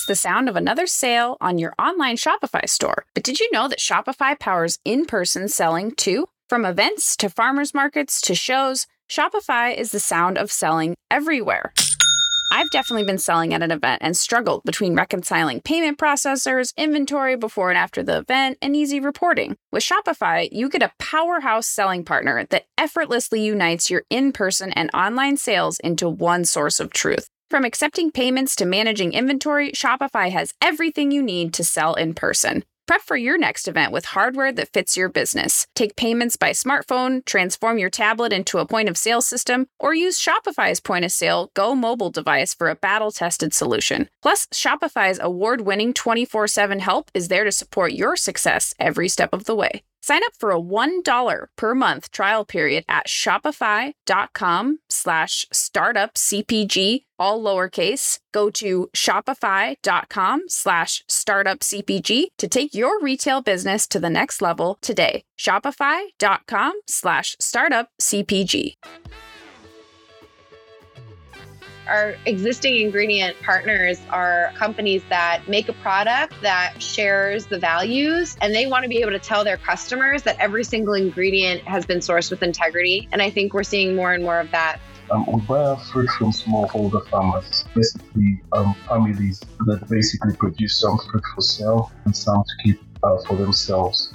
That's the sound of another sale on your online Shopify store. But did you know that Shopify powers in person selling too? From events to farmers markets to shows, Shopify is the sound of selling everywhere. I've definitely been selling at an event and struggled between reconciling payment processors, inventory before and after the event, and easy reporting. With Shopify, you get a powerhouse selling partner that effortlessly unites your in person and online sales into one source of truth. From accepting payments to managing inventory, Shopify has everything you need to sell in person. Prep for your next event with hardware that fits your business. Take payments by smartphone, transform your tablet into a point of sale system, or use Shopify's point of sale Go mobile device for a battle tested solution. Plus, Shopify's award winning 24 7 help is there to support your success every step of the way. Sign up for a $1 per month trial period at shopify.com slash startup CPG, all lowercase. Go to shopify.com slash startup CPG to take your retail business to the next level today. Shopify.com slash startup CPG our existing ingredient partners are companies that make a product that shares the values and they want to be able to tell their customers that every single ingredient has been sourced with integrity. And I think we're seeing more and more of that. Um, we buy our fruit from smallholder farmers, basically um, families that basically produce some fruit for sale and some to keep uh, for themselves.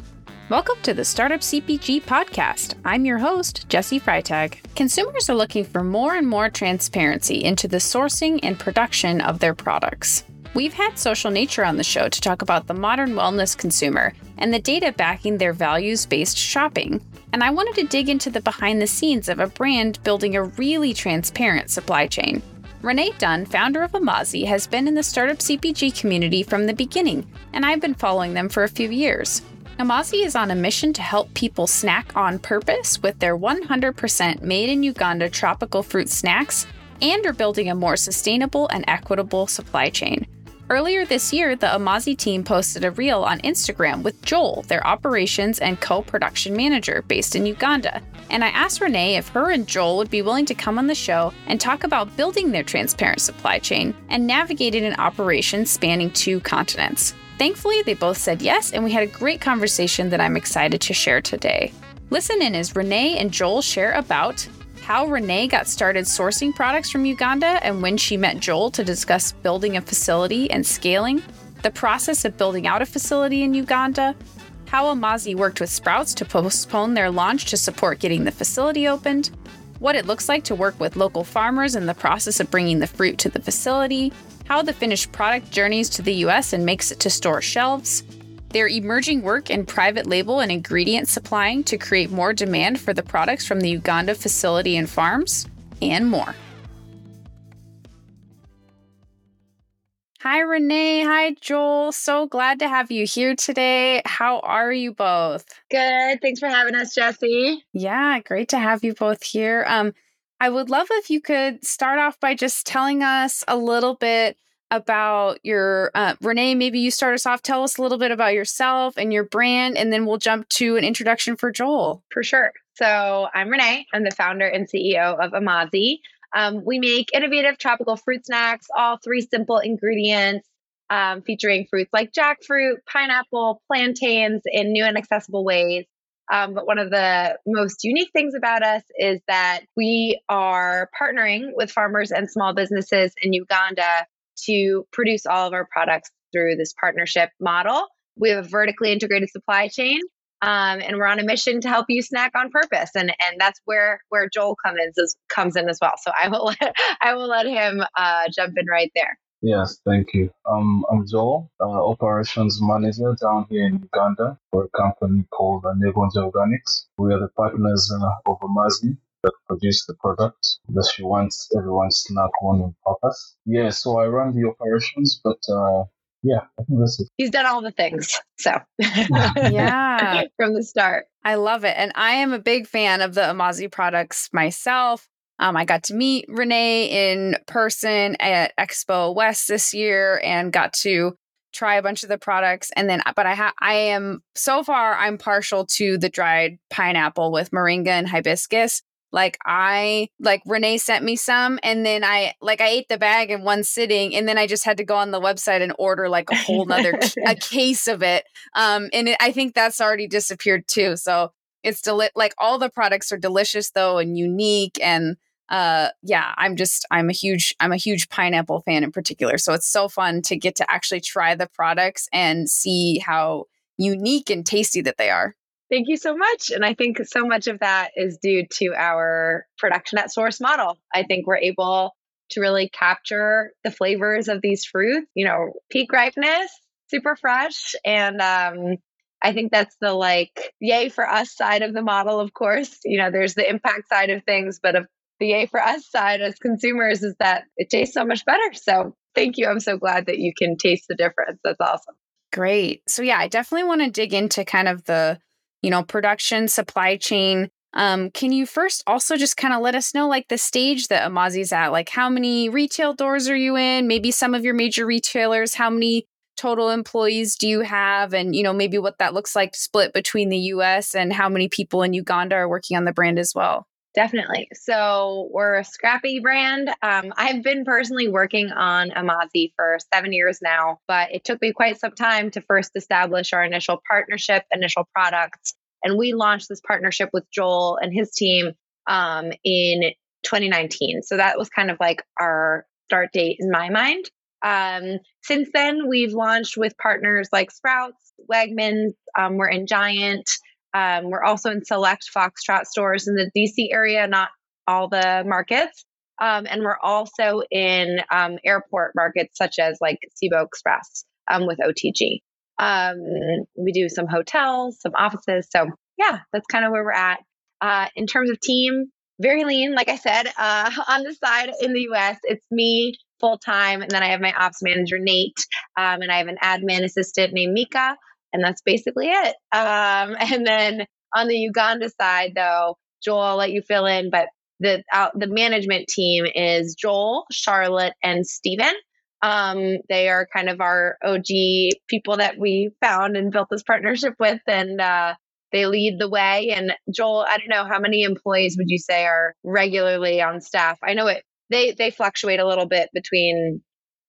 Welcome to the Startup CPG podcast. I'm your host, Jesse Freitag. Consumers are looking for more and more transparency into the sourcing and production of their products. We've had Social Nature on the show to talk about the modern wellness consumer and the data backing their values based shopping. And I wanted to dig into the behind the scenes of a brand building a really transparent supply chain. Renee Dunn, founder of Amazi, has been in the startup CPG community from the beginning, and I've been following them for a few years. Amazi is on a mission to help people snack on purpose with their 100% made in Uganda tropical fruit snacks and are building a more sustainable and equitable supply chain. Earlier this year, the Amazi team posted a reel on Instagram with Joel, their operations and co production manager based in Uganda. And I asked Renee if her and Joel would be willing to come on the show and talk about building their transparent supply chain and navigating an operation spanning two continents. Thankfully, they both said yes, and we had a great conversation that I'm excited to share today. Listen in as Renee and Joel share about how Renee got started sourcing products from Uganda and when she met Joel to discuss building a facility and scaling, the process of building out a facility in Uganda, how Amazi worked with Sprouts to postpone their launch to support getting the facility opened, what it looks like to work with local farmers in the process of bringing the fruit to the facility, how the finished product journeys to the US and makes it to store shelves, their emerging work in private label and ingredient supplying to create more demand for the products from the Uganda facility and farms, and more. Hi, Renee. Hi, Joel. So glad to have you here today. How are you both? Good. Thanks for having us, Jesse. Yeah, great to have you both here. Um, I would love if you could start off by just telling us a little bit about your uh, Renee. Maybe you start us off. Tell us a little bit about yourself and your brand, and then we'll jump to an introduction for Joel. For sure. So I'm Renee. I'm the founder and CEO of Amazi. Um, we make innovative tropical fruit snacks, all three simple ingredients, um, featuring fruits like jackfruit, pineapple, plantains in new and accessible ways. Um, but one of the most unique things about us is that we are partnering with farmers and small businesses in Uganda to produce all of our products through this partnership model. We have a vertically integrated supply chain. Um, and we're on a mission to help you snack on purpose, and and that's where where Joel comes in comes in as well. So I will let, I will let him uh, jump in right there. Yes, thank you. Um, I'm Joel, uh, operations manager down here in Uganda for a company called uh, Nebonja Organics. We are the partners uh, of Amazi that produce the product that she wants everyone to snack on on purpose. Yeah, so I run the operations, but uh, yeah, I think that's it. He's done all the things. So, yeah, from the start. I love it. And I am a big fan of the Amazi products myself. Um, I got to meet Renee in person at Expo West this year and got to try a bunch of the products. And then, but I ha- I am so far I'm partial to the dried pineapple with moringa and hibiscus. Like I like Renee sent me some and then I like I ate the bag in one sitting and then I just had to go on the website and order like a whole nother a case of it. Um and it, I think that's already disappeared too. So it's deli- like all the products are delicious though and unique and uh yeah i'm just i'm a huge i'm a huge pineapple fan in particular so it's so fun to get to actually try the products and see how unique and tasty that they are Thank you so much. And I think so much of that is due to our production at source model. I think we're able to really capture the flavors of these fruits, you know, peak ripeness, super fresh. And um, I think that's the like, yay for us side of the model, of course. You know, there's the impact side of things, but of the yay for us side as consumers is that it tastes so much better. So thank you. I'm so glad that you can taste the difference. That's awesome. Great. So yeah, I definitely want to dig into kind of the you know, production, supply chain. Um, can you first also just kind of let us know like the stage that Amazi's at? Like how many retail doors are you in? Maybe some of your major retailers, how many total employees do you have? And, you know, maybe what that looks like split between the US and how many people in Uganda are working on the brand as well? Definitely. So we're a scrappy brand. Um, I've been personally working on Amazi for seven years now, but it took me quite some time to first establish our initial partnership, initial products. And we launched this partnership with Joel and his team um, in 2019. So that was kind of like our start date in my mind. Um, since then, we've launched with partners like Sprouts, Wegmans, um, we're in Giant. Um, we're also in select Foxtrot stores in the DC area, not all the markets. Um, and we're also in um, airport markets such as like Cibo Express um, with OTG. We do some hotels, some offices. So, yeah, that's kind of where we're at. Uh, in terms of team, very lean, like I said, uh, on the side in the US, it's me full time. And then I have my ops manager, Nate, um, and I have an admin assistant named Mika and that's basically it. Um, and then on the Uganda side, though, Joel, I'll let you fill in, but the out, the management team is Joel, Charlotte, and Steven. Um, they are kind of our OG people that we found and built this partnership with, and uh, they lead the way. And Joel, I don't know how many employees would you say are regularly on staff? I know it they they fluctuate a little bit between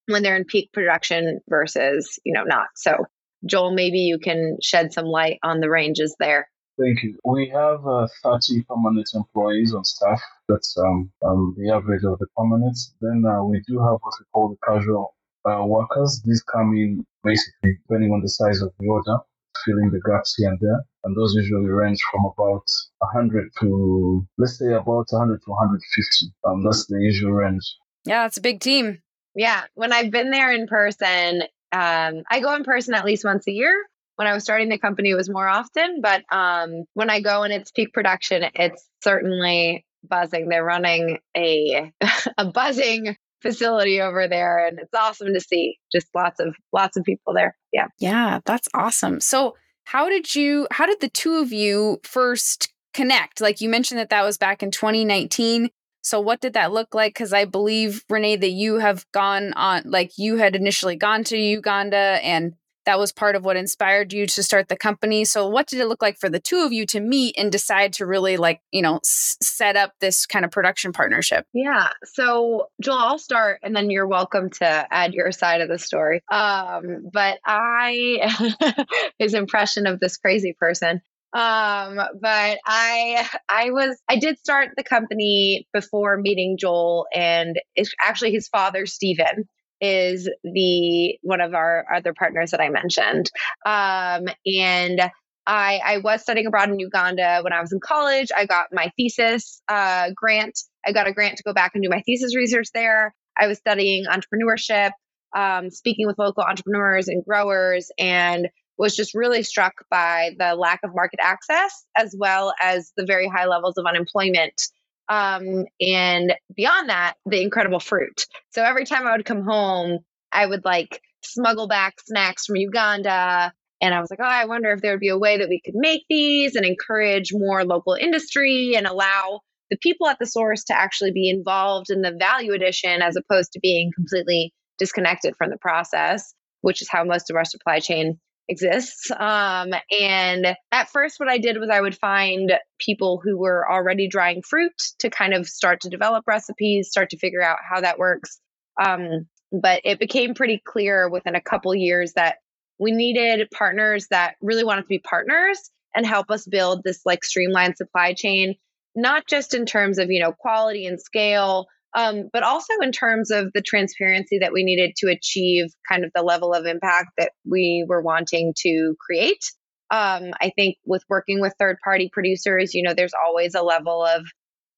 when they're in peak production versus you know not. So Joel, maybe you can shed some light on the ranges there. Thank you. We have uh, 30 permanent employees on staff. That's um, um, the average of the permanent. Then uh, we do have what we call the casual uh, workers. These come in basically depending on the size of the order, filling the gaps here and there. And those usually range from about 100 to, let's say, about 100 to 150. Um, that's the usual range. Yeah, it's a big team. Yeah. When I've been there in person, um, I go in person at least once a year. When I was starting the company, it was more often, but um, when I go and it's peak production, it's certainly buzzing. They're running a a buzzing facility over there, and it's awesome to see. Just lots of lots of people there. Yeah, yeah, that's awesome. So, how did you? How did the two of you first connect? Like you mentioned that that was back in 2019. So what did that look like? Because I believe Renee that you have gone on, like you had initially gone to Uganda, and that was part of what inspired you to start the company. So what did it look like for the two of you to meet and decide to really like you know s- set up this kind of production partnership? Yeah. So Joel, I'll start, and then you're welcome to add your side of the story. Um, but I, his impression of this crazy person. Um, but I I was I did start the company before meeting Joel, and it's actually his father, Stephen, is the one of our other partners that I mentioned. Um, and I, I was studying abroad in Uganda when I was in college. I got my thesis uh, grant. I got a grant to go back and do my thesis research there. I was studying entrepreneurship, um, speaking with local entrepreneurs and growers, and was just really struck by the lack of market access as well as the very high levels of unemployment. Um, and beyond that, the incredible fruit. So every time I would come home, I would like smuggle back snacks from Uganda. And I was like, oh, I wonder if there would be a way that we could make these and encourage more local industry and allow the people at the source to actually be involved in the value addition as opposed to being completely disconnected from the process, which is how most of our supply chain exists. Um, and at first, what I did was I would find people who were already drying fruit to kind of start to develop recipes, start to figure out how that works. Um, but it became pretty clear within a couple years that we needed partners that really wanted to be partners and help us build this like streamlined supply chain, not just in terms of, you know, quality and scale, um, but also in terms of the transparency that we needed to achieve kind of the level of impact that we were wanting to create. Um, I think with working with third party producers, you know, there's always a level of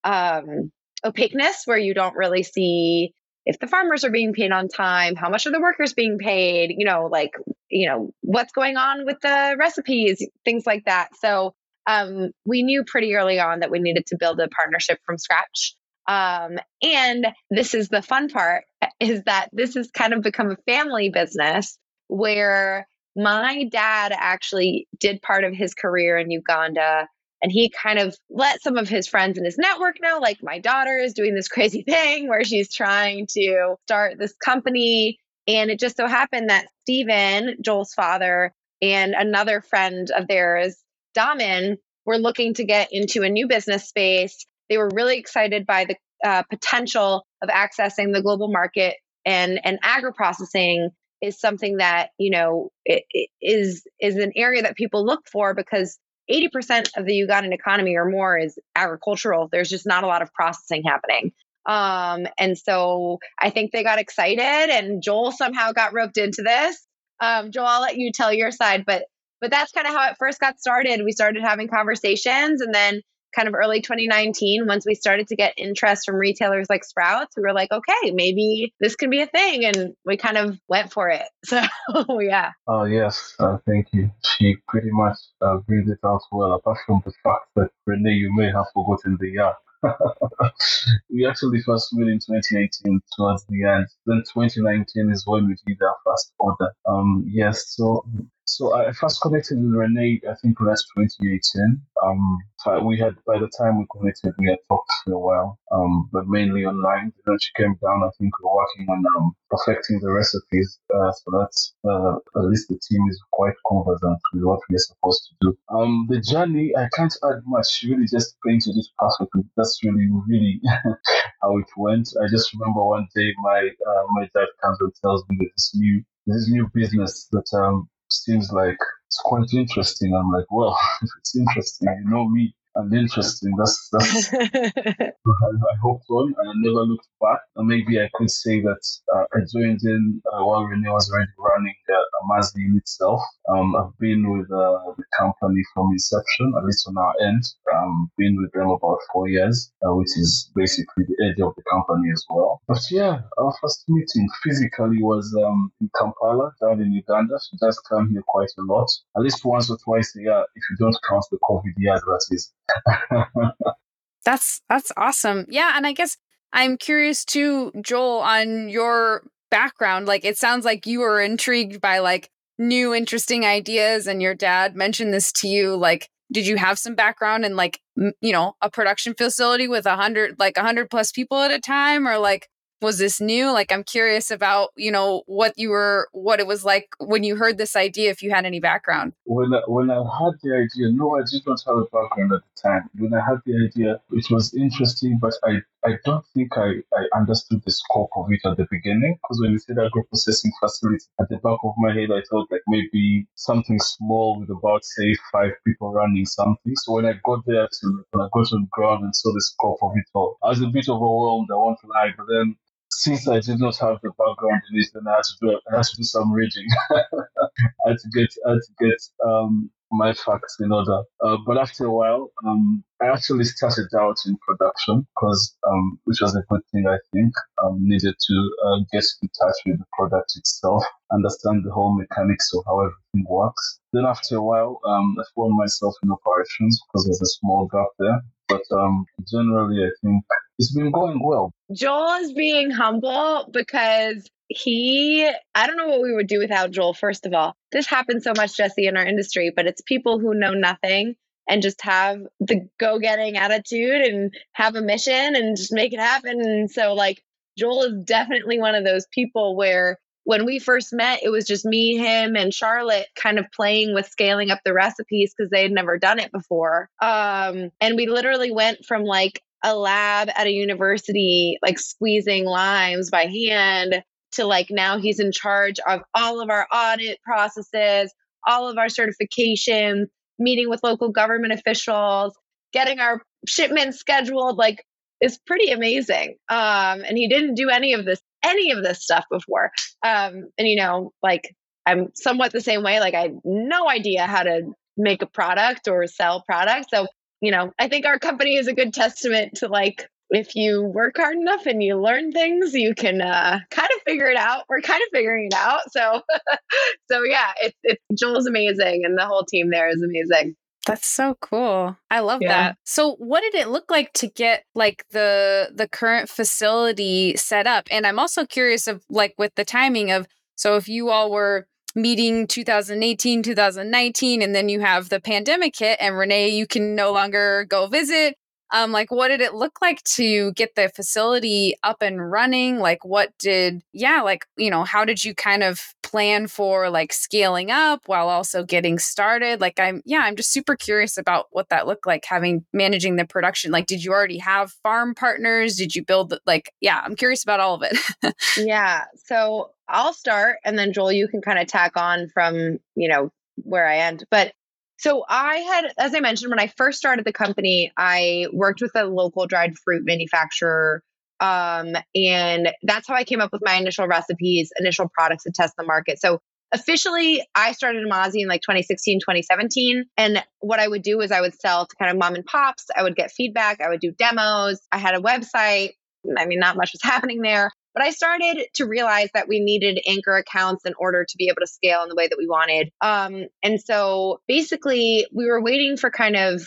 um, opaqueness where you don't really see if the farmers are being paid on time, how much are the workers being paid, you know, like, you know, what's going on with the recipes, things like that. So um, we knew pretty early on that we needed to build a partnership from scratch. Um, and this is the fun part is that this has kind of become a family business where my dad actually did part of his career in Uganda and he kind of let some of his friends in his network know like my daughter is doing this crazy thing where she's trying to start this company. And it just so happened that Stephen, Joel's father, and another friend of theirs, Damin, were looking to get into a new business space they were really excited by the uh, potential of accessing the global market and and agri processing is something that you know it, it is is an area that people look for because 80% of the Ugandan economy or more is agricultural. There's just not a lot of processing happening. Um, and so I think they got excited and Joel somehow got roped into this. Um, Joel, I'll let you tell your side, but but that's kind of how it first got started. We started having conversations and then kind of early 2019, once we started to get interest from retailers like Sprouts, we were like, okay, maybe this could be a thing. And we kind of went for it. So, yeah. Oh, yes. Uh, thank you. She pretty much uh, brings it out well, apart from the fact that Renee, you may have forgotten the yard. we actually first met in 2018 towards the end. Then 2019 is when we did our first order. Um, yes, so so I first connected with Renee, I think last 2018. Um, we had, by the time we connected, we had talked for a while, um, but mainly online. Then she came down, I think we are working on um, perfecting the recipes. Uh, so that's, uh, at least the team is quite conversant with what we're supposed to do. Um, the journey, I can't add much, really just painted it perfectly. That's really, really how it went. I just remember one day my, uh, my dad comes and tells me that this new, this new business that, um, seems like it's quite interesting. I'm like, well, if it's interesting, you know me and interesting. That's that's I, hoped on and I never looked back. And maybe I could say that uh, I joined in uh, while Renee was already running uh, Amazi in itself. Um, I've been with uh, the company from inception, at least on our end. Um, been with them about four years, uh, which is basically the age of the company as well. But yeah, our first meeting physically was um, in Kampala, down in Uganda. She does come here quite a lot, at least once or twice a year, if you don't count the COVID years, that is. that's that's awesome. Yeah, and I guess I'm curious too, Joel, on your background. Like it sounds like you were intrigued by like new interesting ideas and your dad mentioned this to you like did you have some background in like you know a production facility with a hundred like a hundred plus people at a time or like was this new? Like i'm curious about you know what you were what it was like when you heard this idea if you had any background. When I, when i had the idea no i did not have a background at the time. When i had the idea it was interesting but i i don't think i i understood the scope of it at the beginning because when you said agro processing facility at the back of my head i thought like maybe something small with about say five people running something. So when i got there to when i got on the ground and saw the scope of it all i was a bit overwhelmed i won't lie but then since I did not have the background in this, then I had to do I had to do some reading. I had to get I had to get um, my facts in order. Uh, but after a while, um, I actually started out in production because, um, which was a good thing, I think. Um, needed to uh, get in touch with the product itself, understand the whole mechanics of how everything works. Then after a while, um, I found myself in operations because there's a small gap there. But um, generally, I think it's been going well. Joel is being humble because he, I don't know what we would do without Joel, first of all. This happens so much, Jesse, in our industry, but it's people who know nothing and just have the go getting attitude and have a mission and just make it happen. And so, like, Joel is definitely one of those people where when we first met, it was just me, him, and Charlotte kind of playing with scaling up the recipes because they had never done it before. Um, and we literally went from like a lab at a university, like squeezing limes by hand, to like now he's in charge of all of our audit processes, all of our certifications, meeting with local government officials, getting our shipments scheduled. Like, it's pretty amazing. Um, and he didn't do any of this, any of this stuff before. Um, and you know, like I'm somewhat the same way. Like I had no idea how to make a product or sell products. So, you know, I think our company is a good testament to like if you work hard enough and you learn things, you can uh, kind of figure it out. We're kind of figuring it out. So, so yeah, it's it's Joel's amazing, and the whole team there is amazing. That's so cool. I love yeah. that. So what did it look like to get like the the current facility set up? And I'm also curious of like with the timing of so if you all were meeting 2018, 2019 and then you have the pandemic hit and Renee you can no longer go visit. Um like what did it look like to get the facility up and running? Like what did yeah like you know how did you kind of plan for like scaling up while also getting started like i'm yeah i'm just super curious about what that looked like having managing the production like did you already have farm partners did you build like yeah i'm curious about all of it yeah so i'll start and then joel you can kind of tack on from you know where i end but so I had, as I mentioned, when I first started the company, I worked with a local dried fruit manufacturer. Um, and that's how I came up with my initial recipes, initial products to test the market. So officially I started Amazi in like 2016, 2017. And what I would do is I would sell to kind of mom and pops. I would get feedback. I would do demos. I had a website. I mean, not much was happening there. But I started to realize that we needed anchor accounts in order to be able to scale in the way that we wanted. Um, and so basically, we were waiting for kind of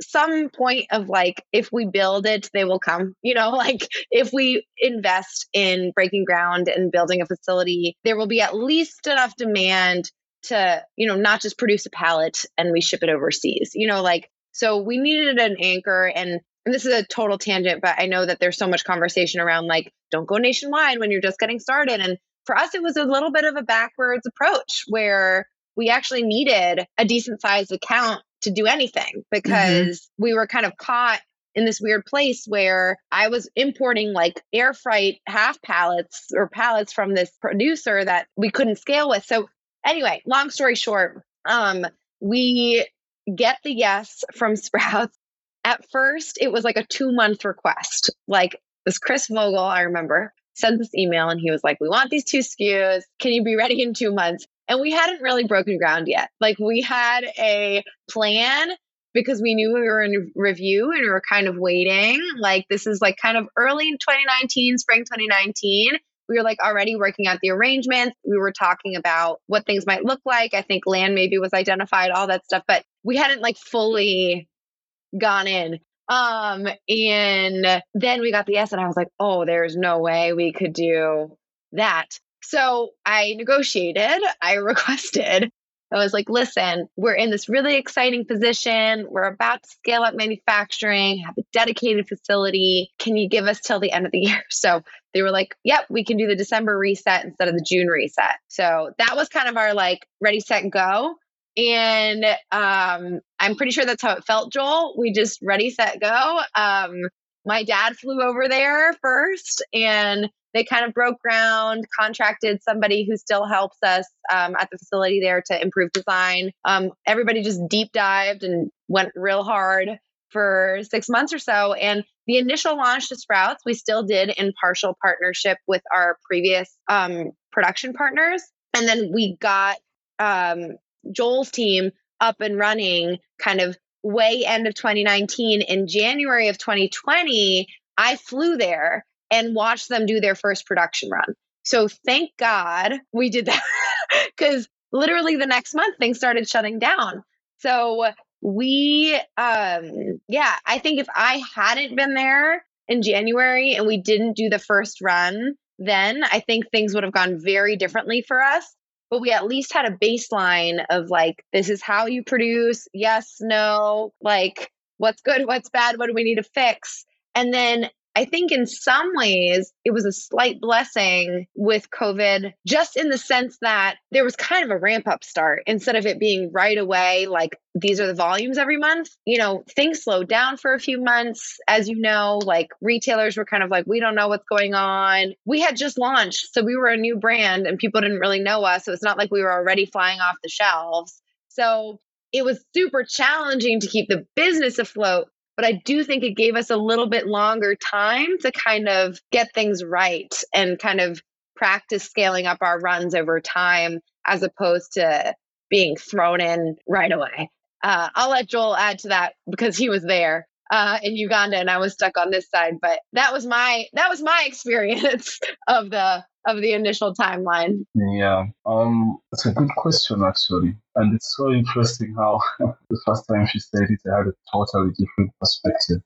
some point of like if we build it they will come you know like if we invest in breaking ground and building a facility there will be at least enough demand to you know not just produce a pallet and we ship it overseas you know like so we needed an anchor and and this is a total tangent, but I know that there's so much conversation around like, don't go nationwide when you're just getting started. And for us, it was a little bit of a backwards approach where we actually needed a decent sized account to do anything because mm-hmm. we were kind of caught in this weird place where I was importing like air freight half pallets or pallets from this producer that we couldn't scale with. So anyway, long story short, um, we get the yes from Sprouts at first it was like a two month request. Like this Chris Vogel, I remember, sent this email and he was like, We want these two SKUs. Can you be ready in two months? And we hadn't really broken ground yet. Like we had a plan because we knew we were in review and we were kind of waiting. Like this is like kind of early in 2019, spring 2019. We were like already working out the arrangements. We were talking about what things might look like. I think land maybe was identified, all that stuff, but we hadn't like fully gone in. Um, and then we got the S, and I was like, oh, there's no way we could do that. So I negotiated, I requested, I was like, listen, we're in this really exciting position. We're about to scale up manufacturing, have a dedicated facility. Can you give us till the end of the year? So they were like, yep, we can do the December reset instead of the June reset. So that was kind of our like ready, set, go. And um, I'm pretty sure that's how it felt, Joel. We just ready, set, go. Um, my dad flew over there first and they kind of broke ground, contracted somebody who still helps us um, at the facility there to improve design. Um, everybody just deep dived and went real hard for six months or so. And the initial launch to Sprouts, we still did in partial partnership with our previous um, production partners. And then we got um, Joel's team up and running kind of way end of 2019. In January of 2020, I flew there and watch them do their first production run. So thank God we did that because literally the next month things started shutting down. So we, um, yeah, I think if I hadn't been there in January and we didn't do the first run, then I think things would have gone very differently for us but we at least had a baseline of like, this is how you produce. Yes, no, like, what's good, what's bad, what do we need to fix? And then I think in some ways it was a slight blessing with COVID, just in the sense that there was kind of a ramp up start instead of it being right away, like these are the volumes every month. You know, things slowed down for a few months. As you know, like retailers were kind of like, we don't know what's going on. We had just launched, so we were a new brand and people didn't really know us. So it's not like we were already flying off the shelves. So it was super challenging to keep the business afloat but I do think it gave us a little bit longer time to kind of get things right and kind of practice scaling up our runs over time as opposed to being thrown in right away. Uh, I'll let Joel add to that because he was there uh, in Uganda and I was stuck on this side. But that was my that was my experience of the of the initial timeline. Yeah, um, it's a good question actually, and it's so interesting how the first time she said it, I had a totally different perspective.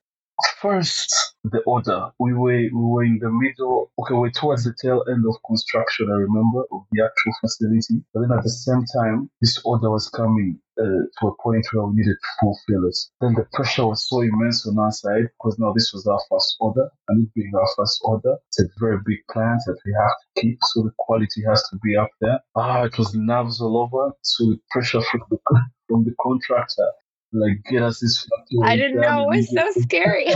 First, the order. We were we were in the middle. Okay, we're towards the tail end of construction. I remember of the actual facility, but then at the same time, this order was coming uh, to a point where we needed to fulfill it. Then the pressure was so immense on our side because now this was our first order, and it being our first order, it's a very big plant that we have to keep, so the quality has to be up there. Ah, it was nerves all over. So the pressure from the from the contractor like get us this I didn't know it was so scary.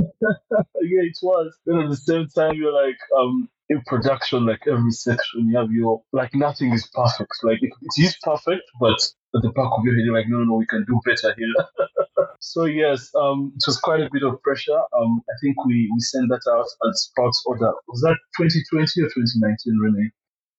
yeah, it was. Then at the same time, you're like, um, in production, like every section, you have your like nothing is perfect. Like it, it is perfect, but at the back of your head, you're like, no, no, we can do better here. so yes, um, it was quite a bit of pressure. Um, I think we we sent that out at Sprouts order. Was that 2020 or 2019, Renee?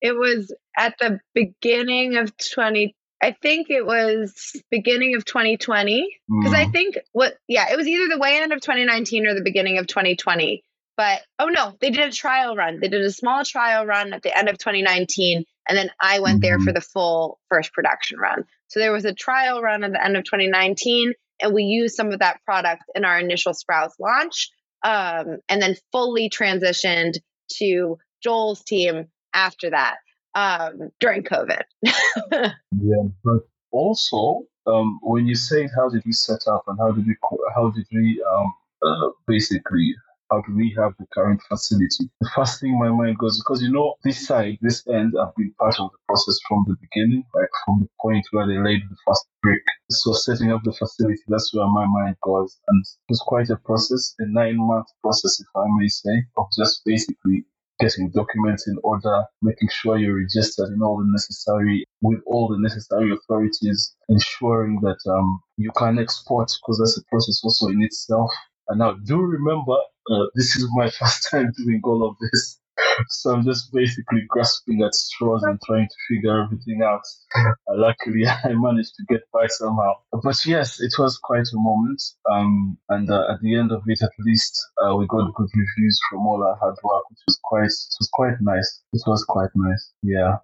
It was at the beginning of 20 I think it was beginning of 2020 because mm. I think what yeah, it was either the way end of 2019 or the beginning of 2020. But oh no, they did a trial run. They did a small trial run at the end of 2019 and then I went mm. there for mm-hmm. the full first production run. So there was a trial run at the end of 2019 and we used some of that product in our initial Sprouts launch um, and then fully transitioned to Joel's team after that um, during COVID. yeah, but also um, when you say how did we set up and how did we how did we um, uh, basically how do we have the current facility? The first thing my mind goes because you know this side, this end, I've been part of the process from the beginning, like from the point where they laid the first brick. So setting up the facility, that's where my mind goes, and it was quite a process, a nine-month process, if I may say, of just basically getting documents in order, making sure you're registered in all the necessary, with all the necessary authorities, ensuring that um, you can export because that's a process also in itself. And now, do remember, uh, this is my first time doing all of this so I'm just basically grasping at straws and trying to figure everything out. Uh, luckily, I managed to get by somehow. But yes, it was quite a moment. Um, and uh, at the end of it, at least, uh, we got good reviews from all our hard work, which was quite, it was quite nice. It was quite nice. Yeah.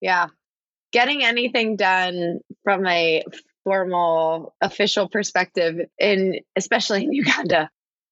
Yeah. Getting anything done from a formal official perspective in especially in Uganda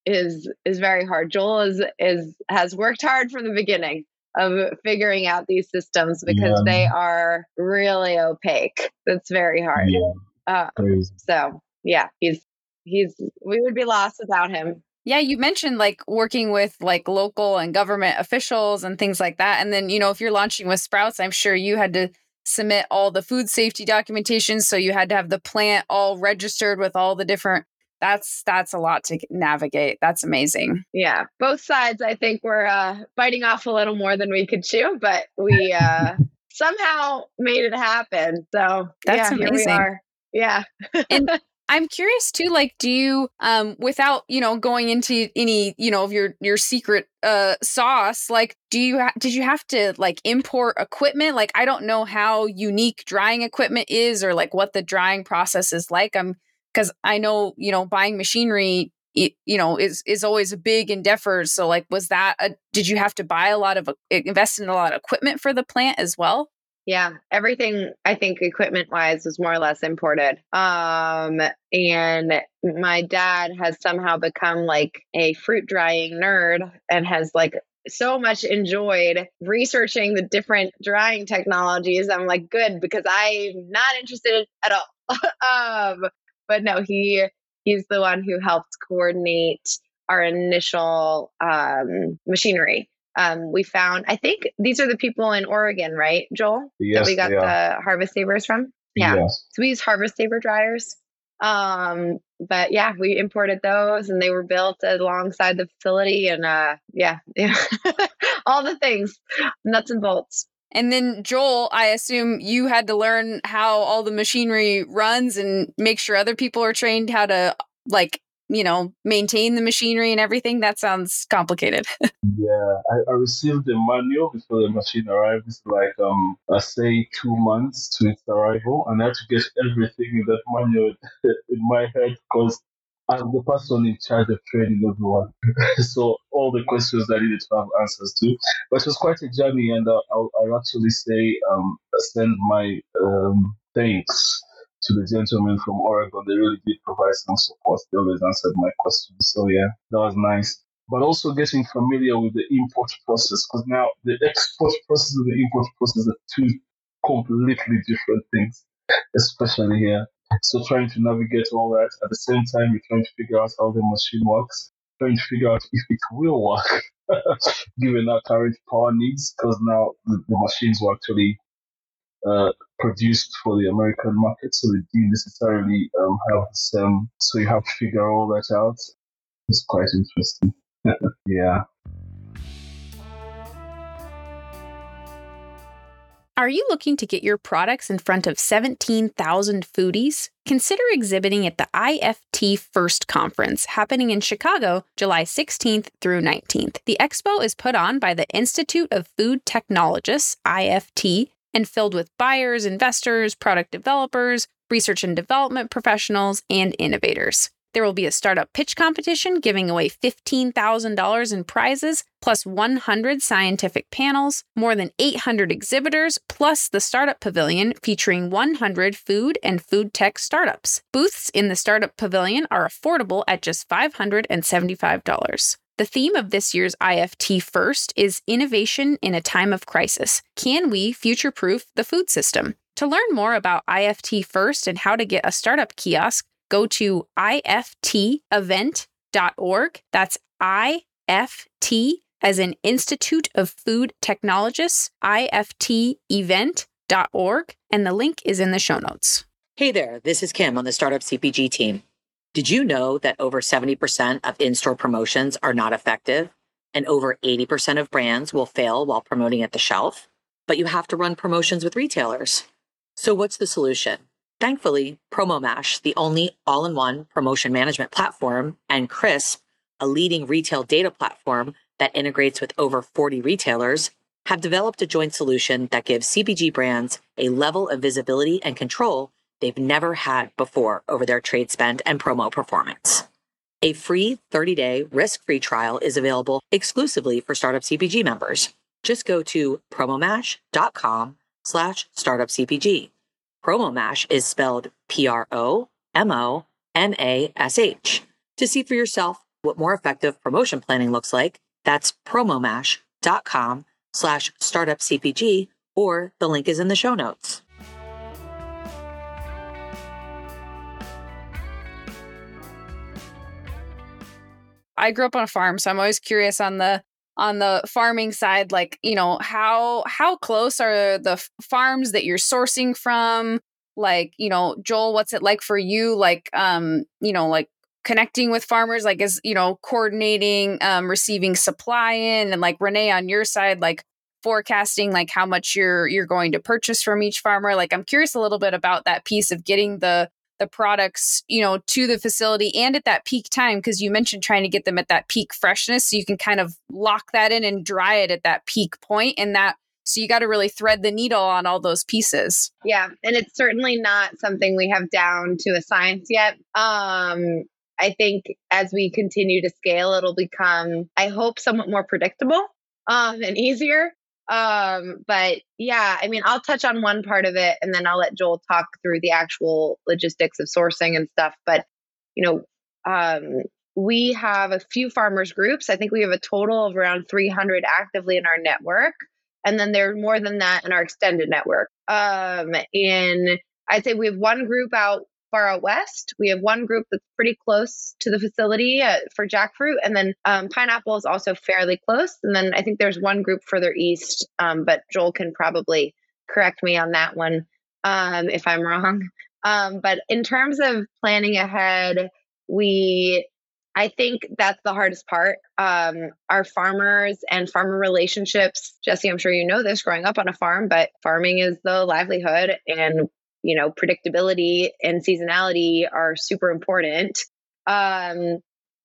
is is very hard. Joel is is has worked hard from the beginning of figuring out these systems because yeah. they are really opaque. It's very hard. Yeah. Uh, so yeah, he's he's we would be lost without him. Yeah, you mentioned like working with like local and government officials and things like that. And then, you know, if you're launching with Sprouts, I'm sure you had to submit all the food safety documentation. So you had to have the plant all registered with all the different that's that's a lot to navigate. That's amazing. Yeah both sides i think were uh, biting off a little more than we could chew but we uh, somehow made it happen. So that's yeah, amazing. yeah. And I'm curious too, like, do you, um, without, you know, going into any, you know, of your, your secret, uh, sauce, like, do you, ha- did you have to like import equipment? Like, I don't know how unique drying equipment is or like what the drying process is like. I'm because I know you know buying machinery you know is is always a big endeavor so like was that a, did you have to buy a lot of invest in a lot of equipment for the plant as well? Yeah everything i think equipment wise was more or less imported um and my dad has somehow become like a fruit drying nerd and has like so much enjoyed researching the different drying technologies i'm like good because i'm not interested at all. Um but no, he he's the one who helped coordinate our initial um, machinery. Um, we found, I think these are the people in Oregon, right, Joel? Yes, that we got the harvest savers from. Yeah. Yes. So we use harvest saver dryers. Um, but yeah, we imported those and they were built alongside the facility and uh yeah, yeah. all the things, nuts and bolts. And then Joel, I assume you had to learn how all the machinery runs and make sure other people are trained how to like you know, maintain the machinery and everything. That sounds complicated. yeah, I, I, received the manual before the machine arrived. It's like um, I say two months to its arrival, and I had to get everything in that manual in my head because I'm the person in charge of training everyone. so all the questions I needed to have answers to. But it was quite a journey, and uh, I'll, I'll, actually say um, send my um, thanks to the gentlemen from Oregon. They really did provide some support. They always answered my questions. So yeah, that was nice. But also getting familiar with the import process because now the export process and the import process are two completely different things, especially here. So trying to navigate all that at the same time, you're trying to figure out how the machine works, trying to figure out if it will work, given our current power needs, because now the, the machines were actually uh, produced for the American market, so they didn't necessarily um, have the same. So you have to figure all that out. It's quite interesting. yeah. Are you looking to get your products in front of 17,000 foodies? Consider exhibiting at the IFT First Conference happening in Chicago, July 16th through 19th. The expo is put on by the Institute of Food Technologists, IFT, and filled with buyers, investors, product developers, research and development professionals, and innovators. There will be a startup pitch competition giving away $15,000 in prizes, plus 100 scientific panels, more than 800 exhibitors, plus the Startup Pavilion featuring 100 food and food tech startups. Booths in the Startup Pavilion are affordable at just $575. The theme of this year's IFT First is Innovation in a Time of Crisis. Can we future proof the food system? To learn more about IFT First and how to get a startup kiosk, go to iftevent.org. That's IFT as an Institute of Food Technologists, iftevent.org, and the link is in the show notes. Hey there, this is Kim on the Startup CPG team. Did you know that over 70% of in store promotions are not effective and over 80% of brands will fail while promoting at the shelf? But you have to run promotions with retailers. So, what's the solution? Thankfully, PromoMash, the only all in one promotion management platform, and Crisp, a leading retail data platform that integrates with over 40 retailers, have developed a joint solution that gives CPG brands a level of visibility and control they've never had before over their trade spend and promo performance. A free 30-day risk-free trial is available exclusively for Startup CPG members. Just go to promomash.com slash startupcpg. Promomash is spelled P-R-O-M-O-M-A-S-H. To see for yourself what more effective promotion planning looks like, that's promomash.com slash startupcpg or the link is in the show notes. I grew up on a farm, so I'm always curious on the on the farming side like you know how how close are the f- farms that you're sourcing from? Like you know joel what's it like for you like um you know like connecting with farmers? Like is you know coordinating um receiving supply in? And like renee on your side like forecasting like how much you're you're going to purchase from each farmer? Like i'm curious a little bit about that piece of getting the the products, you know, to the facility and at that peak time because you mentioned trying to get them at that peak freshness so you can kind of lock that in and dry it at that peak point and that so you got to really thread the needle on all those pieces. Yeah, and it's certainly not something we have down to a science yet. Um I think as we continue to scale it'll become I hope somewhat more predictable um and easier um, but yeah, I mean, I'll touch on one part of it and then I'll let Joel talk through the actual logistics of sourcing and stuff. But, you know, um, we have a few farmers groups. I think we have a total of around 300 actively in our network. And then there's more than that in our extended network. Um, and I'd say we have one group out far out west. We have one group that's pretty close to the facility uh, for jackfruit, and then um, pineapple is also fairly close. And then I think there's one group further east, um, but Joel can probably correct me on that one um, if I'm wrong. Um, but in terms of planning ahead, we I think that's the hardest part. Um, our farmers and farmer relationships, Jesse, I'm sure you know this growing up on a farm, but farming is the livelihood and you know predictability and seasonality are super important. Um,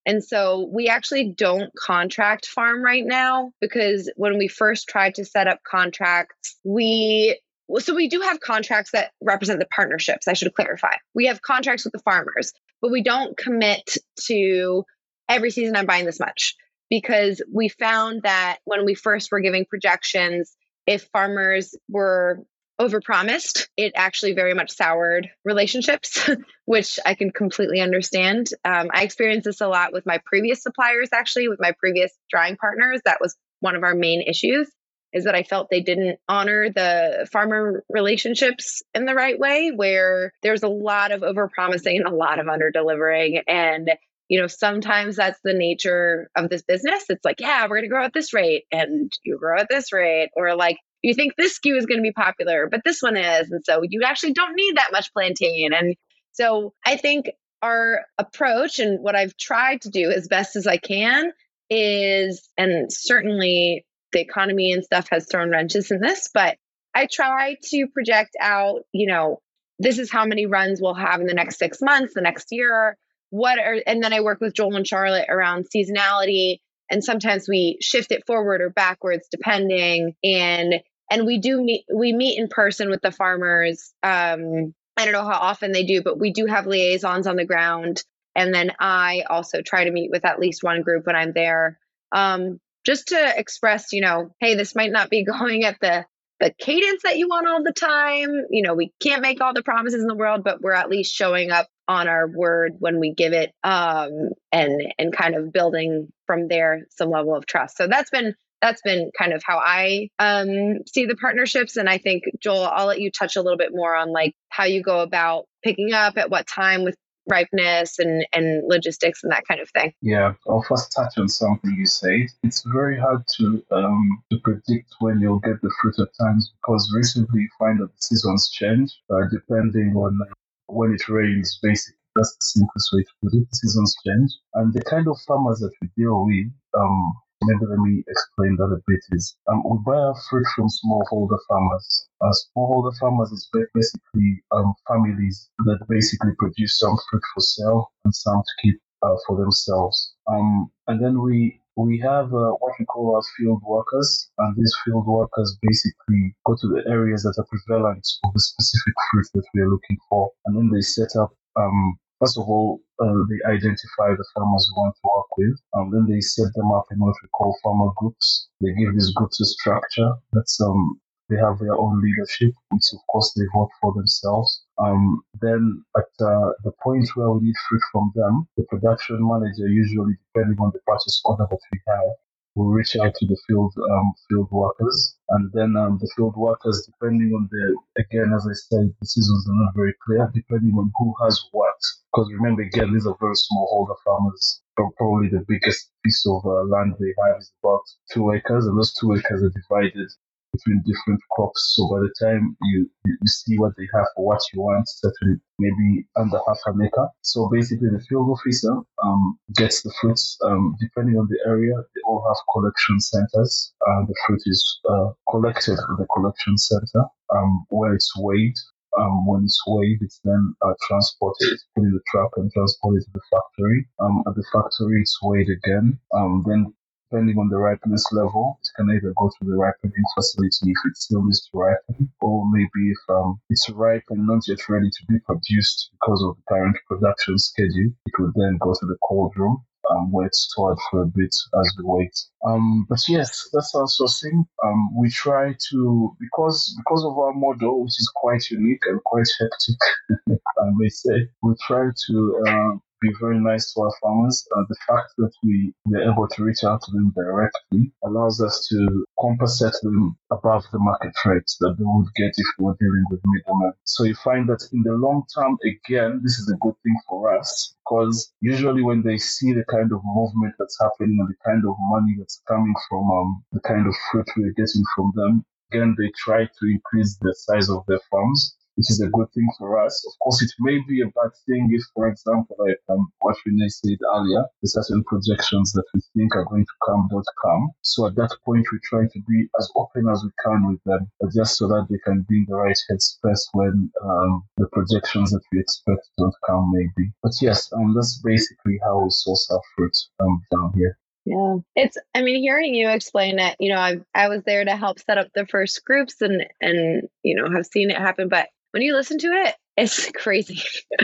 and so we actually don't contract farm right now because when we first tried to set up contracts, we so we do have contracts that represent the partnerships. I should clarify. We have contracts with the farmers, but we don't commit to every season I'm buying this much because we found that when we first were giving projections, if farmers were overpromised, it actually very much soured relationships, which I can completely understand. Um, I experienced this a lot with my previous suppliers, actually, with my previous drying partners. That was one of our main issues is that I felt they didn't honor the farmer relationships in the right way, where there's a lot of overpromising and a lot of underdelivering. And, you know, sometimes that's the nature of this business. It's like, yeah, we're going to grow at this rate and you grow at this rate. Or like, you think this SKU is going to be popular, but this one is. And so you actually don't need that much plantain. And so I think our approach and what I've tried to do as best as I can is, and certainly the economy and stuff has thrown wrenches in this, but I try to project out, you know, this is how many runs we'll have in the next six months, the next year. What are, and then I work with Joel and Charlotte around seasonality. And sometimes we shift it forward or backwards depending. And and we do meet we meet in person with the farmers. Um, I don't know how often they do, but we do have liaisons on the ground. And then I also try to meet with at least one group when I'm there. Um, just to express, you know, hey, this might not be going at the the cadence that you want all the time. You know, we can't make all the promises in the world, but we're at least showing up on our word when we give it um and and kind of building from there some level of trust. So that's been that's been kind of how I um, see the partnerships. And I think, Joel, I'll let you touch a little bit more on like how you go about picking up at what time with ripeness and, and logistics and that kind of thing? Yeah, I'll first touch on something you said. It's very hard to um, to predict when you'll get the fruit at times because recently you find that the seasons change uh, depending on when it rains, basically. That's the simplest way to put it. Seasons change. And the kind of farmers that we deal with, um, maybe let me explain that a bit is um, we buy our fruit from smallholder farmers. Uh, smallholder farmers is basically um, families that basically produce some fruit for sale and some to keep uh, for themselves. Um, and then we we have uh, what we call our field workers, and these field workers basically go to the areas that are prevalent of the specific fruit that we are looking for, and then they set up um, First of all, uh, they identify the farmers we want to work with, and then they set them up in what we call farmer groups. They give these groups a structure that's um, they have their own leadership, which of course they vote for themselves. Um, then at uh, the point where we need fruit from them, the production manager, usually depending on the purchase order that we have, will reach out to the field um, field workers, and then um, the field workers, depending on the again, as I said, the seasons are not very clear, depending on who has what. Because remember, again, these are very small holder farmers. Probably the biggest piece of uh, land they have is about two acres, and those two acres are divided between different crops. So by the time you, you, see what they have for what you want, certainly maybe under half an acre. So basically, the field officer um, gets the fruits. Um, depending on the area, they all have collection centers. and the fruit is uh, collected at the collection center um, where it's weighed um, when it's weighed, it's then uh, transported, put in the truck and transported to the factory. Um, at the factory, it's weighed again. Um, then, depending on the ripeness level, it can either go to the ripening facility if it still needs to ripen, or maybe if um, it's ripe and not yet ready to be produced because of the current production schedule, it would then go to the cold room um, where it's stored for a bit as we wait. Um, but yes, that's our sourcing. Um, we try to because because of our model, which is quite unique and quite hectic, I may say, we try to uh, be very nice to our farmers. Uh, the fact that we we're able to reach out to them directly allows us to compensate them above the market rates that they would get if we were dealing with middlemen. So you find that in the long term, again, this is a good thing for us because usually when they see the kind of movement that's happening and the kind of money that's coming from um, the kind of fruit we're getting from them, again, they try to increase the size of their farms which is a good thing for us. Of course, it may be a bad thing if, for example, like um, what Renee said earlier, the certain projections that we think are going to come don't come. So at that point, we try to be as open as we can with them, just so that they can be in the right headspace when um, the projections that we expect don't come, maybe. But yes, um, that's basically how we source our fruit um, down here. Yeah. It's I mean hearing you explain it, you know, I I was there to help set up the first groups and and you know, have seen it happen, but when you listen to it, it's crazy.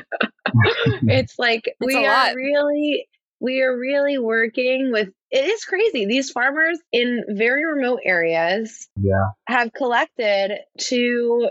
it's like it's we are really we are really working with it is crazy. These farmers in very remote areas yeah. have collected to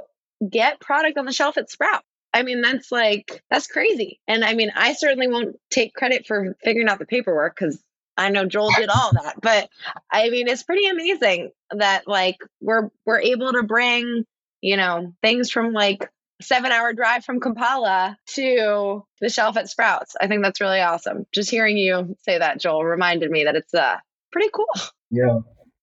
get product on the shelf at Sprout. I mean, that's like, that's crazy. And I mean, I certainly won't take credit for figuring out the paperwork because I know Joel did all that. But I mean, it's pretty amazing that like we're we're able to bring you know, things from like seven hour drive from Kampala to the shelf at Sprouts. I think that's really awesome. Just hearing you say that, Joel, reminded me that it's uh, pretty cool. Yeah.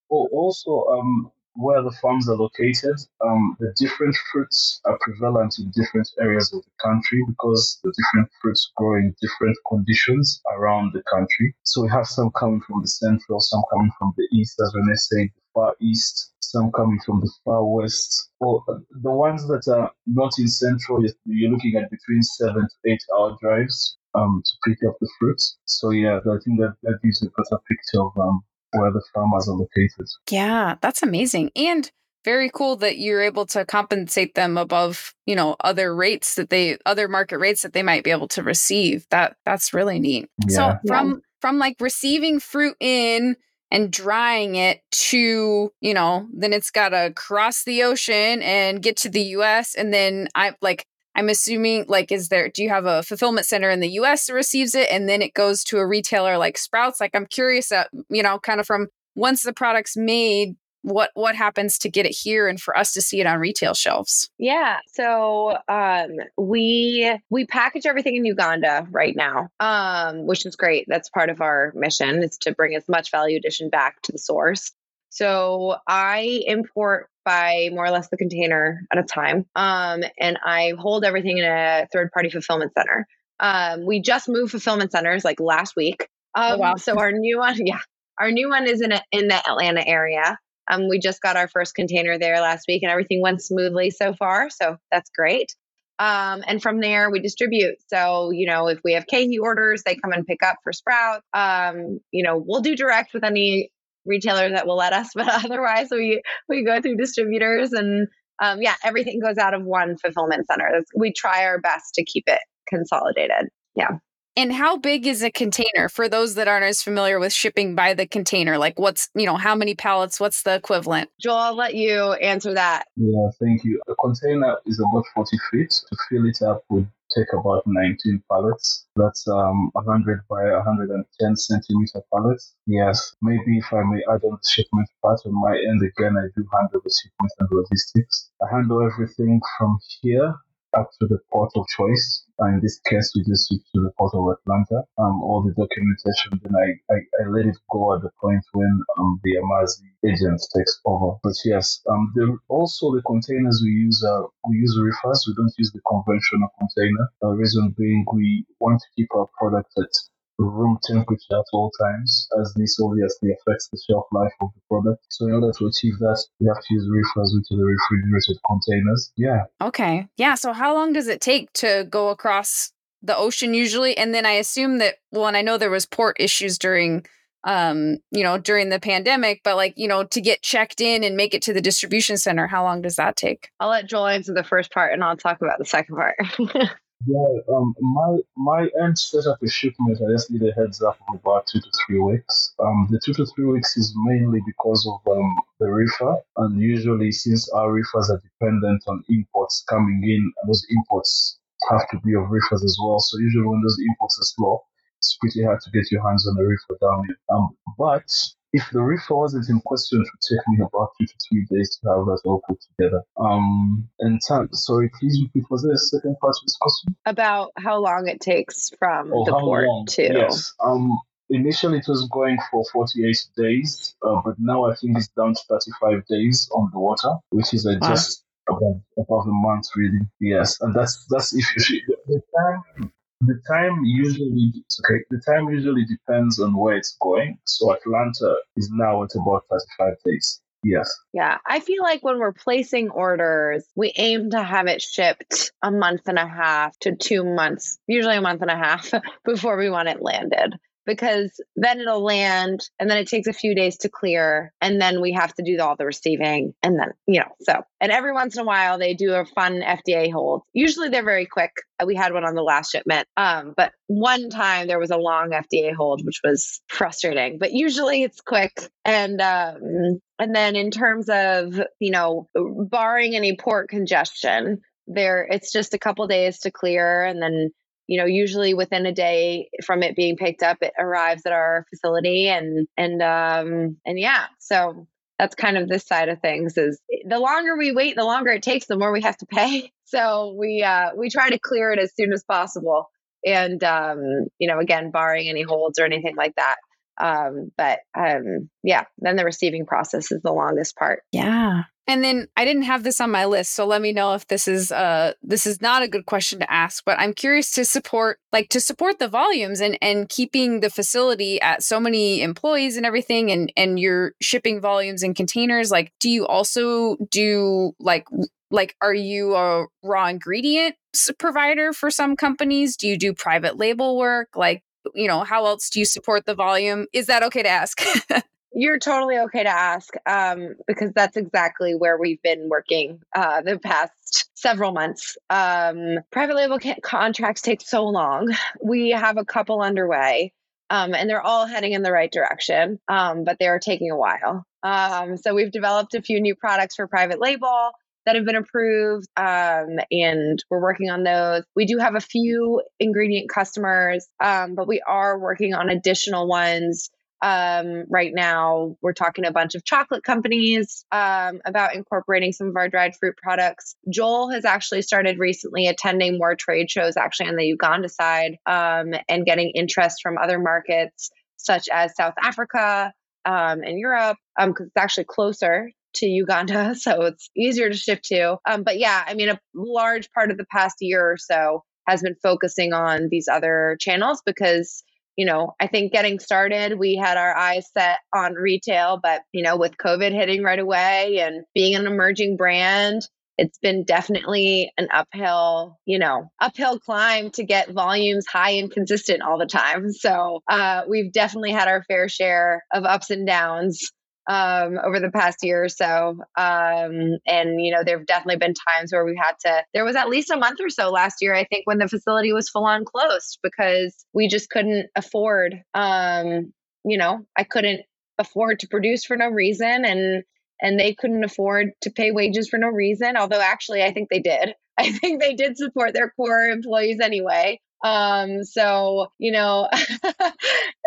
Also, um, where the farms are located, um, the different fruits are prevalent in different areas of the country because the different fruits grow in different conditions around the country. So we have some coming from the central, some coming from the east, as Renee said, the far east, some coming from the far west. Well, the ones that are not in central, you're looking at between seven to eight hour drives um, to pick up the fruits. So yeah, I think that, that gives a better picture of um, where the farmers are located. Yeah, that's amazing. And very cool that you're able to compensate them above, you know, other rates that they other market rates that they might be able to receive. That that's really neat. Yeah. So from yeah. from like receiving fruit in and drying it to, you know, then it's got to cross the ocean and get to the US and then I like I'm assuming like is there do you have a fulfillment center in the US that receives it and then it goes to a retailer like Sprouts? Like I'm curious that, you know, kind of from once the product's made, what what happens to get it here and for us to see it on retail shelves? Yeah. So um we we package everything in Uganda right now. Um, which is great. That's part of our mission is to bring as much value addition back to the source. So I import by more or less the container at a time. Um, and I hold everything in a third party fulfillment center. Um, we just moved fulfillment centers like last week. Oh, um, oh, wow. So our new one, yeah, our new one is in a, in the Atlanta area. Um, we just got our first container there last week, and everything went smoothly so far. So that's great. Um, and from there, we distribute. So, you know, if we have KeHE orders, they come and pick up for Sprout. Um, you know, we'll do direct with any retailer that will let us, but otherwise we we go through distributors and um, yeah, everything goes out of one fulfillment center. We try our best to keep it consolidated. Yeah. And how big is a container for those that aren't as familiar with shipping by the container? Like, what's, you know, how many pallets? What's the equivalent? Joel, I'll let you answer that. Yeah, thank you. A container is about 40 feet. To fill it up would take about 19 pallets. That's um, 100 by 110 centimeter pallets. Yes, maybe if I may add on the shipment part on my end again, I do handle the shipment and logistics. I handle everything from here up to the port of choice. And in this case, we just switch to the port of Atlanta. Um, all the documentation, then I, I, I let it go at the point when um, the Amazi agent takes over. But yes, um, the, also the containers we use are we use reefers. We don't use the conventional container. The reason being we want to keep our product at room temperature at all times, as this obviously affects the shelf life of the product. So in order to achieve that, we have to use reefers, which are the refrigerated containers. Yeah. Okay. Yeah. So how long does it take to go across the ocean usually? And then I assume that well, and I know there was port issues during um, you know, during the pandemic, but like, you know, to get checked in and make it to the distribution center, how long does that take? I'll let Joel answer the first part and I'll talk about the second part. Yeah, um, my my end set up a shipment. I just need a heads up of about two to three weeks. Um, the two to three weeks is mainly because of um the reefer, and usually since our reefers are dependent on imports coming in, those imports have to be of reefers as well. So usually when those imports are slow, it's pretty hard to get your hands on a reefer down here. Um, but if the reefer wasn't in question, it would take me about two to three days to have that all put together. Um, and time, sorry, please repeat. Was there a second part of this question? About how long it takes from oh, the port long? to. Yes. Um, initially it was going for 48 days, uh, but now I think it's down to 35 days on the water, which is uh, wow. just above, above a month, really. Yes, and that's that's if you the time the time usually okay. The time usually depends on where it's going. So Atlanta is now at about 35 days. Yes. Yeah. I feel like when we're placing orders, we aim to have it shipped a month and a half to two months, usually a month and a half before we want it landed because then it'll land and then it takes a few days to clear and then we have to do all the receiving and then you know so and every once in a while they do a fun fda hold. Usually they're very quick. We had one on the last shipment um, but one time there was a long fda hold which was frustrating but usually it's quick and um, and then in terms of you know barring any port congestion there it's just a couple days to clear and then you know usually within a day from it being picked up it arrives at our facility and and um and yeah so that's kind of this side of things is the longer we wait the longer it takes the more we have to pay. So we uh we try to clear it as soon as possible and um you know again barring any holds or anything like that um but um yeah then the receiving process is the longest part yeah and then I didn't have this on my list, so let me know if this is uh this is not a good question to ask, but I'm curious to support like to support the volumes and and keeping the facility at so many employees and everything and and your shipping volumes and containers like do you also do like like are you a raw ingredient provider for some companies? Do you do private label work? Like you know, how else do you support the volume? Is that okay to ask? You're totally okay to ask um, because that's exactly where we've been working uh, the past several months. Um, private label contracts take so long. We have a couple underway. Um, and they're all heading in the right direction, um, but they are taking a while. Um, so we've developed a few new products for private label that have been approved, um, and we're working on those. We do have a few ingredient customers, um, but we are working on additional ones um, right now, we're talking to a bunch of chocolate companies um, about incorporating some of our dried fruit products. Joel has actually started recently attending more trade shows, actually on the Uganda side, um, and getting interest from other markets such as South Africa um, and Europe, because um, it's actually closer to Uganda, so it's easier to shift to. Um, but yeah, I mean, a large part of the past year or so has been focusing on these other channels because you know, I think getting started, we had our eyes set on retail, but, you know, with COVID hitting right away and being an emerging brand, it's been definitely an uphill, you know, uphill climb to get volumes high and consistent all the time. So uh, we've definitely had our fair share of ups and downs um, over the past year or so. Um, and, you know, there have definitely been times where we had to, there was at least a month or so last year, I think, when the facility was full on closed because we just couldn't afford, um, you know, I couldn't afford to produce for no reason. And, and they couldn't afford to pay wages for no reason. Although actually, I think they did. I think they did support their core employees anyway. Um, so you know, it,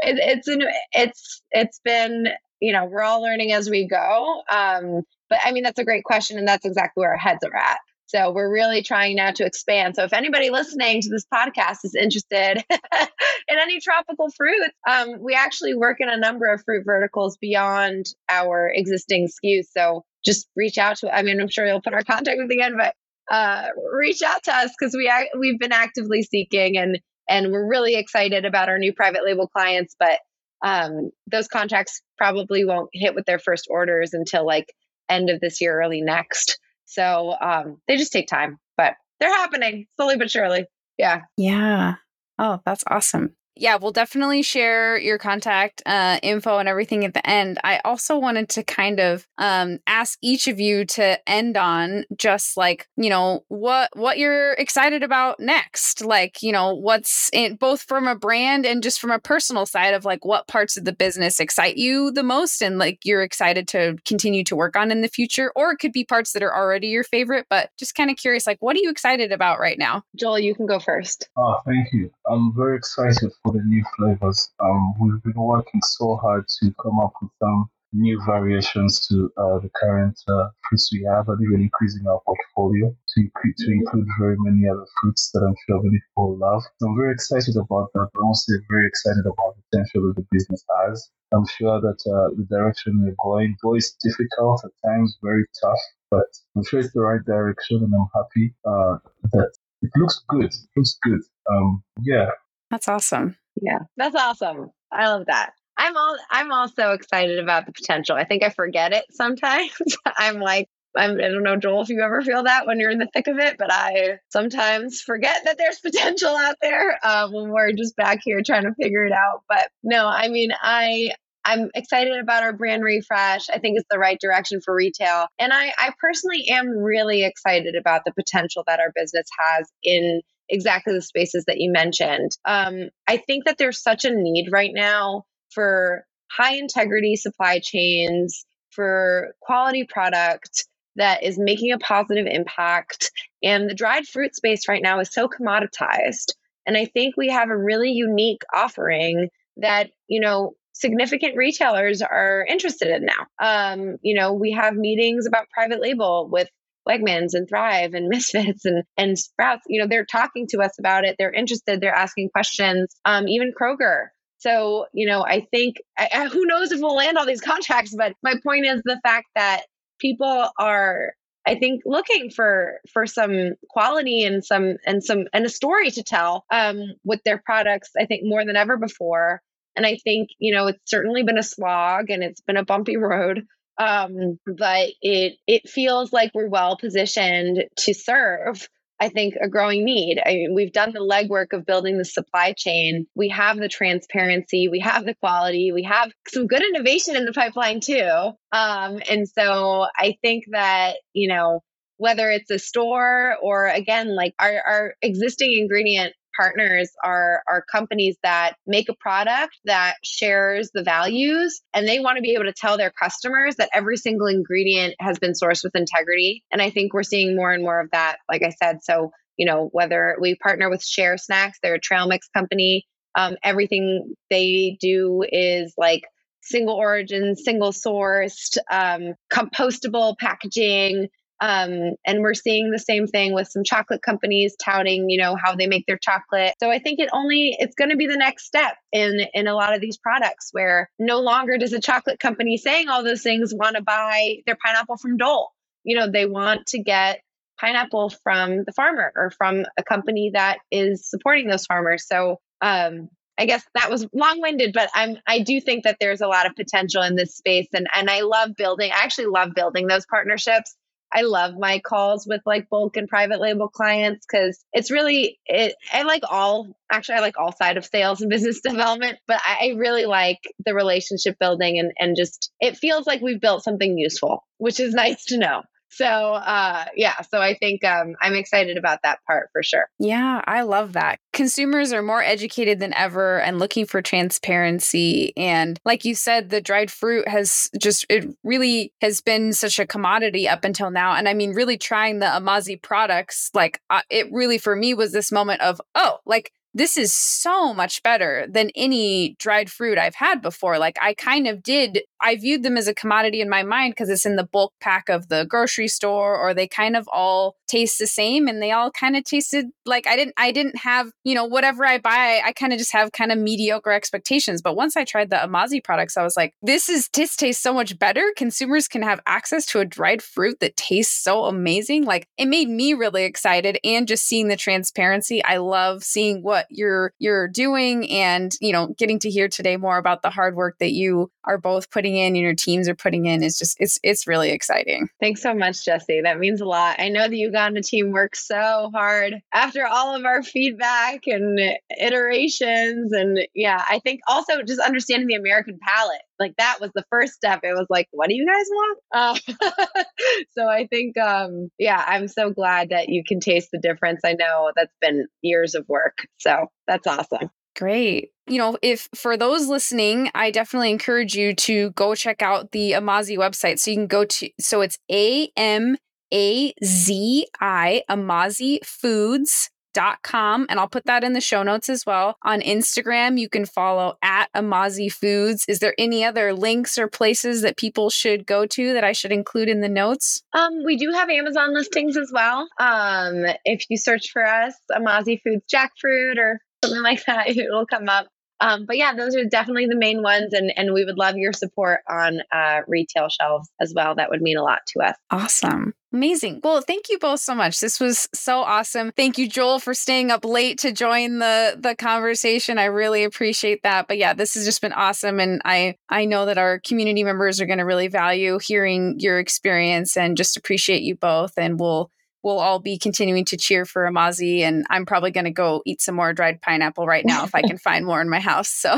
it's an it's it's been you know, we're all learning as we go. Um, but I mean, that's a great question. And that's exactly where our heads are at. So we're really trying now to expand. So if anybody listening to this podcast is interested in any tropical fruits, um, we actually work in a number of fruit verticals beyond our existing SKUs. So just reach out to. I mean, I'm sure you'll put our contact at the end, but uh, reach out to us because we we've been actively seeking and and we're really excited about our new private label clients. But um, those contracts probably won't hit with their first orders until like end of this year, early next. So um, they just take time, but they're happening slowly but surely. Yeah. Yeah. Oh, that's awesome. Yeah, we'll definitely share your contact uh, info and everything at the end. I also wanted to kind of um, ask each of you to end on just like you know what what you're excited about next, like you know what's in both from a brand and just from a personal side of like what parts of the business excite you the most and like you're excited to continue to work on in the future, or it could be parts that are already your favorite. But just kind of curious, like what are you excited about right now? Joel, you can go first. Oh, thank you. I'm very excited for the new flavors. Um, we've been working so hard to come up with some new variations to uh, the current uh, fruits we have and even increasing our portfolio to, include, to include very many other fruits that I'm sure many people love. So I'm very excited about that, but I'm also very excited about the potential that the business has. I'm sure that uh, the direction we're going, though it's difficult at times, very tough, but I'm sure it's the right direction and I'm happy uh, that it looks good. It looks good. Um, yeah. That's awesome. Yeah, that's awesome. I love that. I'm all I'm also excited about the potential. I think I forget it sometimes. I'm like I'm, I don't know, Joel, if you ever feel that when you're in the thick of it, but I sometimes forget that there's potential out there um, when we're just back here trying to figure it out. But no, I mean, I I'm excited about our brand refresh. I think it's the right direction for retail. And I, I personally am really excited about the potential that our business has in exactly the spaces that you mentioned. Um, I think that there's such a need right now for high integrity supply chains, for quality product that is making a positive impact. And the dried fruit space right now is so commoditized. And I think we have a really unique offering that, you know, significant retailers are interested in now. Um, you know, we have meetings about private label with Wegmans and Thrive and Misfits and and Sprouts. You know, they're talking to us about it. They're interested. They're asking questions. Um, even Kroger. So, you know, I think I, who knows if we'll land all these contracts, but my point is the fact that people are I think looking for for some quality and some and some and a story to tell um, with their products. I think more than ever before. And I think, you know, it's certainly been a slog and it's been a bumpy road. Um, but it it feels like we're well positioned to serve I think a growing need. I mean, we've done the legwork of building the supply chain. We have the transparency, we have the quality, we have some good innovation in the pipeline too. Um, and so I think that, you know, whether it's a store or again, like our, our existing ingredient partners are are companies that make a product that shares the values and they want to be able to tell their customers that every single ingredient has been sourced with integrity. And i think we're seeing more and more of that like i said. So you know whether we partner with share snacks they're a trail mix company um, everything they do is like single origin single sourced um, compostable packaging um, and we're seeing the same thing with some chocolate companies touting, you know, how they make their chocolate. So I think it only it's going to be the next step in in a lot of these products where no longer does a chocolate company saying all those things want to buy their pineapple from Dole. You know, they want to get pineapple from the farmer or from a company that is supporting those farmers. So um, I guess that was long-winded, but I'm I do think that there's a lot of potential in this space, and and I love building. I actually love building those partnerships I love my calls with like bulk and private label clients because it's really it. I like all actually I like all side of sales and business development, but I, I really like the relationship building and and just it feels like we've built something useful, which is nice to know. So uh, yeah, so I think um, I'm excited about that part for sure. Yeah, I love that. Consumers are more educated than ever and looking for transparency. And like you said, the dried fruit has just it really has been such a commodity up until now. And I mean, really trying the Amazi products, like uh, it really for me was this moment of oh, like this is so much better than any dried fruit I've had before. Like I kind of did, I viewed them as a commodity in my mind because it's in the bulk pack of the grocery store, or they kind of all taste the same and they all kind of tasted like I didn't, I didn't have, you know, whatever I buy, I kind of just have kind of mediocre expectations. But once I tried the Amazi products, I was like, this is, this tastes so much better. Consumers can have access to a dried fruit that tastes so amazing. Like it made me really excited and just seeing the transparency. I love seeing what you're you're doing and you know getting to hear today more about the hard work that you are both putting putting in and your teams are putting in is just it's it's really exciting. Thanks so much, Jesse. That means a lot. I know the Uganda team works so hard after all of our feedback and iterations. And yeah, I think also just understanding the American palate. Like that was the first step. It was like, what do you guys want? Uh, so I think, um, yeah, I'm so glad that you can taste the difference. I know that's been years of work. So that's awesome. Great. You know, if for those listening, I definitely encourage you to go check out the Amazi website. So you can go to, so it's A M A Z I, Amazi Foods dot com and I'll put that in the show notes as well. On Instagram, you can follow at Amazi Foods. Is there any other links or places that people should go to that I should include in the notes? Um, we do have Amazon listings as well. Um, if you search for us, Amazi Foods jackfruit or something like that, it'll come up. Um, but yeah, those are definitely the main ones, and and we would love your support on uh, retail shelves as well. That would mean a lot to us. Awesome. Amazing. Well, thank you both so much. This was so awesome. Thank you, Joel, for staying up late to join the the conversation. I really appreciate that. But yeah, this has just been awesome, and I I know that our community members are going to really value hearing your experience and just appreciate you both. And we'll we'll all be continuing to cheer for Amazi. And I'm probably going to go eat some more dried pineapple right now if I can find more in my house. So.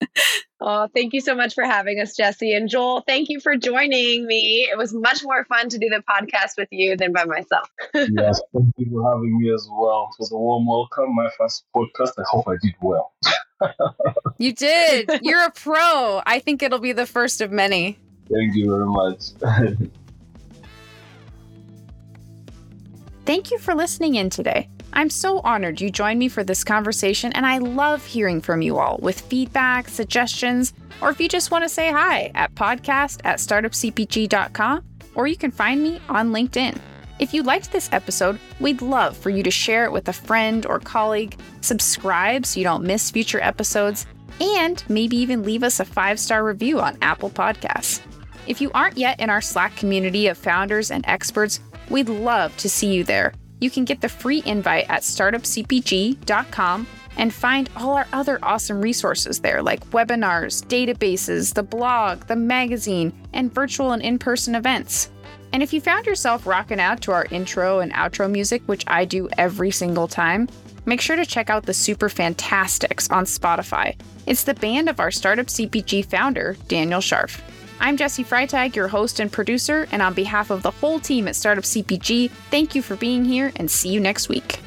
oh, thank you so much for having us, Jesse. And Joel, thank you for joining me. It was much more fun to do the podcast with you than by myself. yes, thank you for having me as well. It was a warm welcome. My first podcast. I hope I did well. you did. You're a pro. I think it'll be the first of many. Thank you very much. Thank you for listening in today. I'm so honored you joined me for this conversation, and I love hearing from you all with feedback, suggestions, or if you just want to say hi at podcast at startupcpg.com, or you can find me on LinkedIn. If you liked this episode, we'd love for you to share it with a friend or colleague, subscribe so you don't miss future episodes, and maybe even leave us a five star review on Apple Podcasts. If you aren't yet in our Slack community of founders and experts, We'd love to see you there. You can get the free invite at startupcpg.com and find all our other awesome resources there, like webinars, databases, the blog, the magazine, and virtual and in person events. And if you found yourself rocking out to our intro and outro music, which I do every single time, make sure to check out the Super Fantastics on Spotify. It's the band of our Startup CPG founder, Daniel Scharff. I'm Jesse Freitag, your host and producer, and on behalf of the whole team at Startup CPG, thank you for being here and see you next week.